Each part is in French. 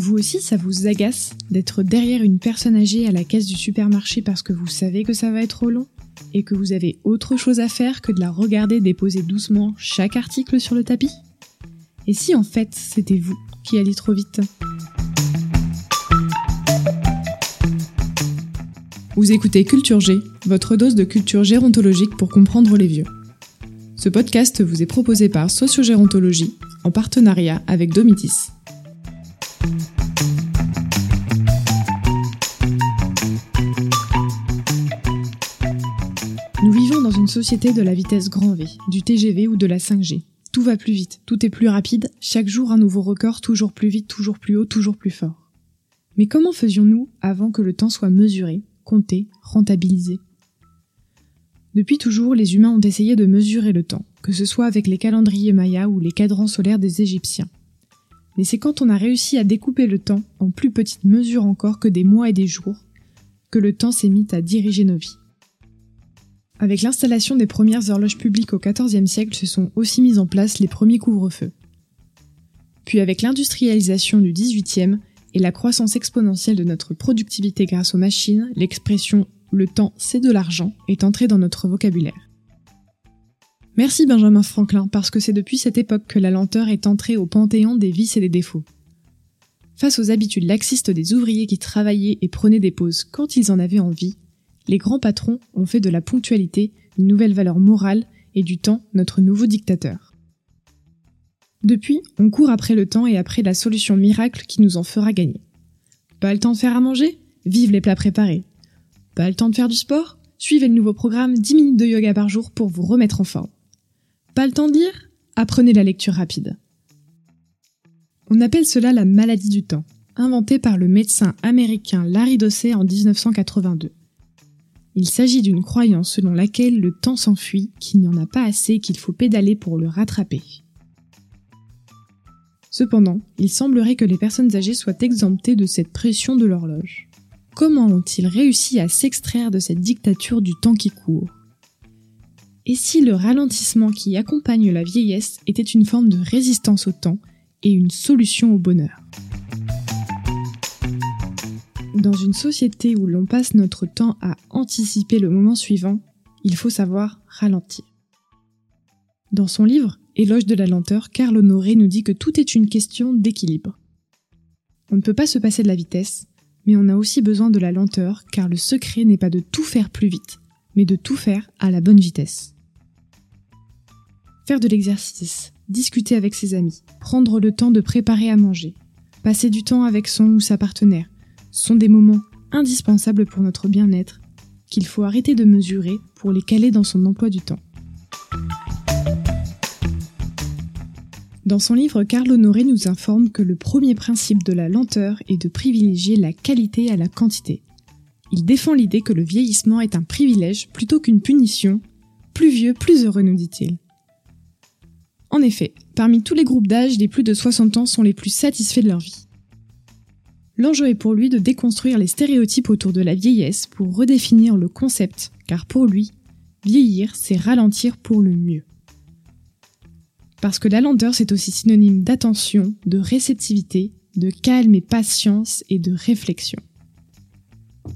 Vous aussi, ça vous agace d'être derrière une personne âgée à la caisse du supermarché parce que vous savez que ça va être trop long et que vous avez autre chose à faire que de la regarder déposer doucement chaque article sur le tapis? Et si en fait c'était vous qui alliez trop vite? Vous écoutez Culture G, votre dose de culture gérontologique pour comprendre les vieux. Ce podcast vous est proposé par Sociogérontologie en partenariat avec Domitis. Société de la vitesse grand V, du TGV ou de la 5G. Tout va plus vite, tout est plus rapide, chaque jour un nouveau record, toujours plus vite, toujours plus haut, toujours plus fort. Mais comment faisions-nous avant que le temps soit mesuré, compter, rentabiliser. Depuis toujours, les humains ont essayé de mesurer le temps, que ce soit avec les calendriers mayas ou les cadrans solaires des Égyptiens. Mais c'est quand on a réussi à découper le temps, en plus petite mesure encore que des mois et des jours, que le temps s'est mis à diriger nos vies. Avec l'installation des premières horloges publiques au XIVe siècle se sont aussi mis en place les premiers couvre-feux. Puis avec l'industrialisation du XVIIIe, et la croissance exponentielle de notre productivité grâce aux machines, l'expression le temps c'est de l'argent est entrée dans notre vocabulaire. Merci Benjamin Franklin parce que c'est depuis cette époque que la lenteur est entrée au panthéon des vices et des défauts. Face aux habitudes laxistes des ouvriers qui travaillaient et prenaient des pauses quand ils en avaient envie, les grands patrons ont fait de la ponctualité une nouvelle valeur morale et du temps notre nouveau dictateur. Depuis, on court après le temps et après la solution miracle qui nous en fera gagner. Pas le temps de faire à manger? Vive les plats préparés. Pas le temps de faire du sport? Suivez le nouveau programme 10 minutes de yoga par jour pour vous remettre en forme. Pas le temps de lire? Apprenez la lecture rapide. On appelle cela la maladie du temps, inventée par le médecin américain Larry Dossey en 1982. Il s'agit d'une croyance selon laquelle le temps s'enfuit, qu'il n'y en a pas assez qu'il faut pédaler pour le rattraper. Cependant, il semblerait que les personnes âgées soient exemptées de cette pression de l'horloge. Comment ont-ils réussi à s'extraire de cette dictature du temps qui court? Et si le ralentissement qui accompagne la vieillesse était une forme de résistance au temps et une solution au bonheur? Dans une société où l'on passe notre temps à anticiper le moment suivant, il faut savoir ralentir. Dans son livre Éloge de la lenteur, Carl Honoré nous dit que tout est une question d'équilibre. On ne peut pas se passer de la vitesse, mais on a aussi besoin de la lenteur car le secret n'est pas de tout faire plus vite, mais de tout faire à la bonne vitesse. Faire de l'exercice, discuter avec ses amis, prendre le temps de préparer à manger, passer du temps avec son ou sa partenaire, sont des moments indispensables pour notre bien-être qu'il faut arrêter de mesurer pour les caler dans son emploi du temps. Dans son livre, Carl Honoré nous informe que le premier principe de la lenteur est de privilégier la qualité à la quantité. Il défend l'idée que le vieillissement est un privilège plutôt qu'une punition. Plus vieux, plus heureux, nous dit-il. En effet, parmi tous les groupes d'âge, les plus de 60 ans sont les plus satisfaits de leur vie. L'enjeu est pour lui de déconstruire les stéréotypes autour de la vieillesse pour redéfinir le concept, car pour lui, vieillir, c'est ralentir pour le mieux. Parce que la lenteur, c'est aussi synonyme d'attention, de réceptivité, de calme et patience et de réflexion.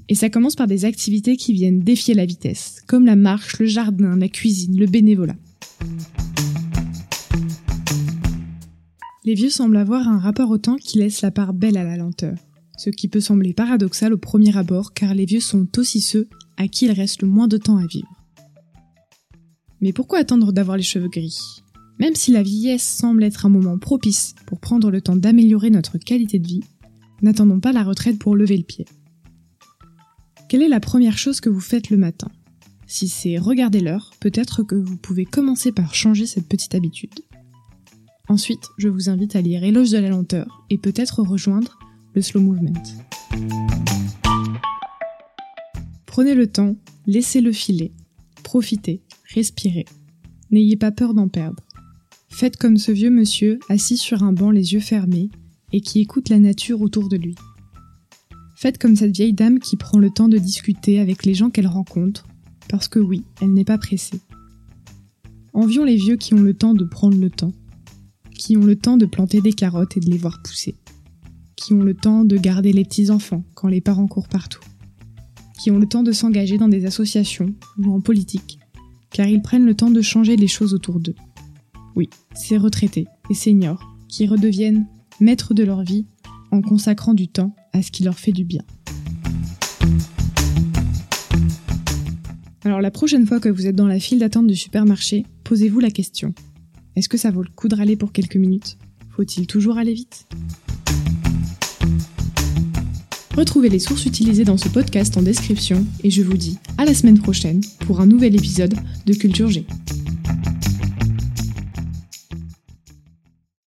Et ça commence par des activités qui viennent défier la vitesse, comme la marche, le jardin, la cuisine, le bénévolat. Les vieux semblent avoir un rapport au temps qui laisse la part belle à la lenteur, ce qui peut sembler paradoxal au premier abord car les vieux sont aussi ceux à qui il reste le moins de temps à vivre. Mais pourquoi attendre d'avoir les cheveux gris? Même si la vieillesse semble être un moment propice pour prendre le temps d'améliorer notre qualité de vie, n'attendons pas la retraite pour lever le pied. Quelle est la première chose que vous faites le matin? Si c'est regarder l'heure, peut-être que vous pouvez commencer par changer cette petite habitude. Ensuite, je vous invite à lire Éloge de la lenteur et peut-être rejoindre le slow movement. Prenez le temps, laissez-le filer, profitez, respirez. N'ayez pas peur d'en perdre. Faites comme ce vieux monsieur, assis sur un banc les yeux fermés, et qui écoute la nature autour de lui. Faites comme cette vieille dame qui prend le temps de discuter avec les gens qu'elle rencontre, parce que oui, elle n'est pas pressée. Envions les vieux qui ont le temps de prendre le temps, qui ont le temps de planter des carottes et de les voir pousser, qui ont le temps de garder les petits-enfants quand les parents courent partout, qui ont le temps de s'engager dans des associations ou en politique, car ils prennent le temps de changer les choses autour d'eux. Oui, ces retraités et seniors qui redeviennent maîtres de leur vie en consacrant du temps à ce qui leur fait du bien. Alors la prochaine fois que vous êtes dans la file d'attente du supermarché, posez-vous la question. Est-ce que ça vaut le coup de râler pour quelques minutes? Faut-il toujours aller vite? Retrouvez les sources utilisées dans ce podcast en description et je vous dis à la semaine prochaine pour un nouvel épisode de Culture G.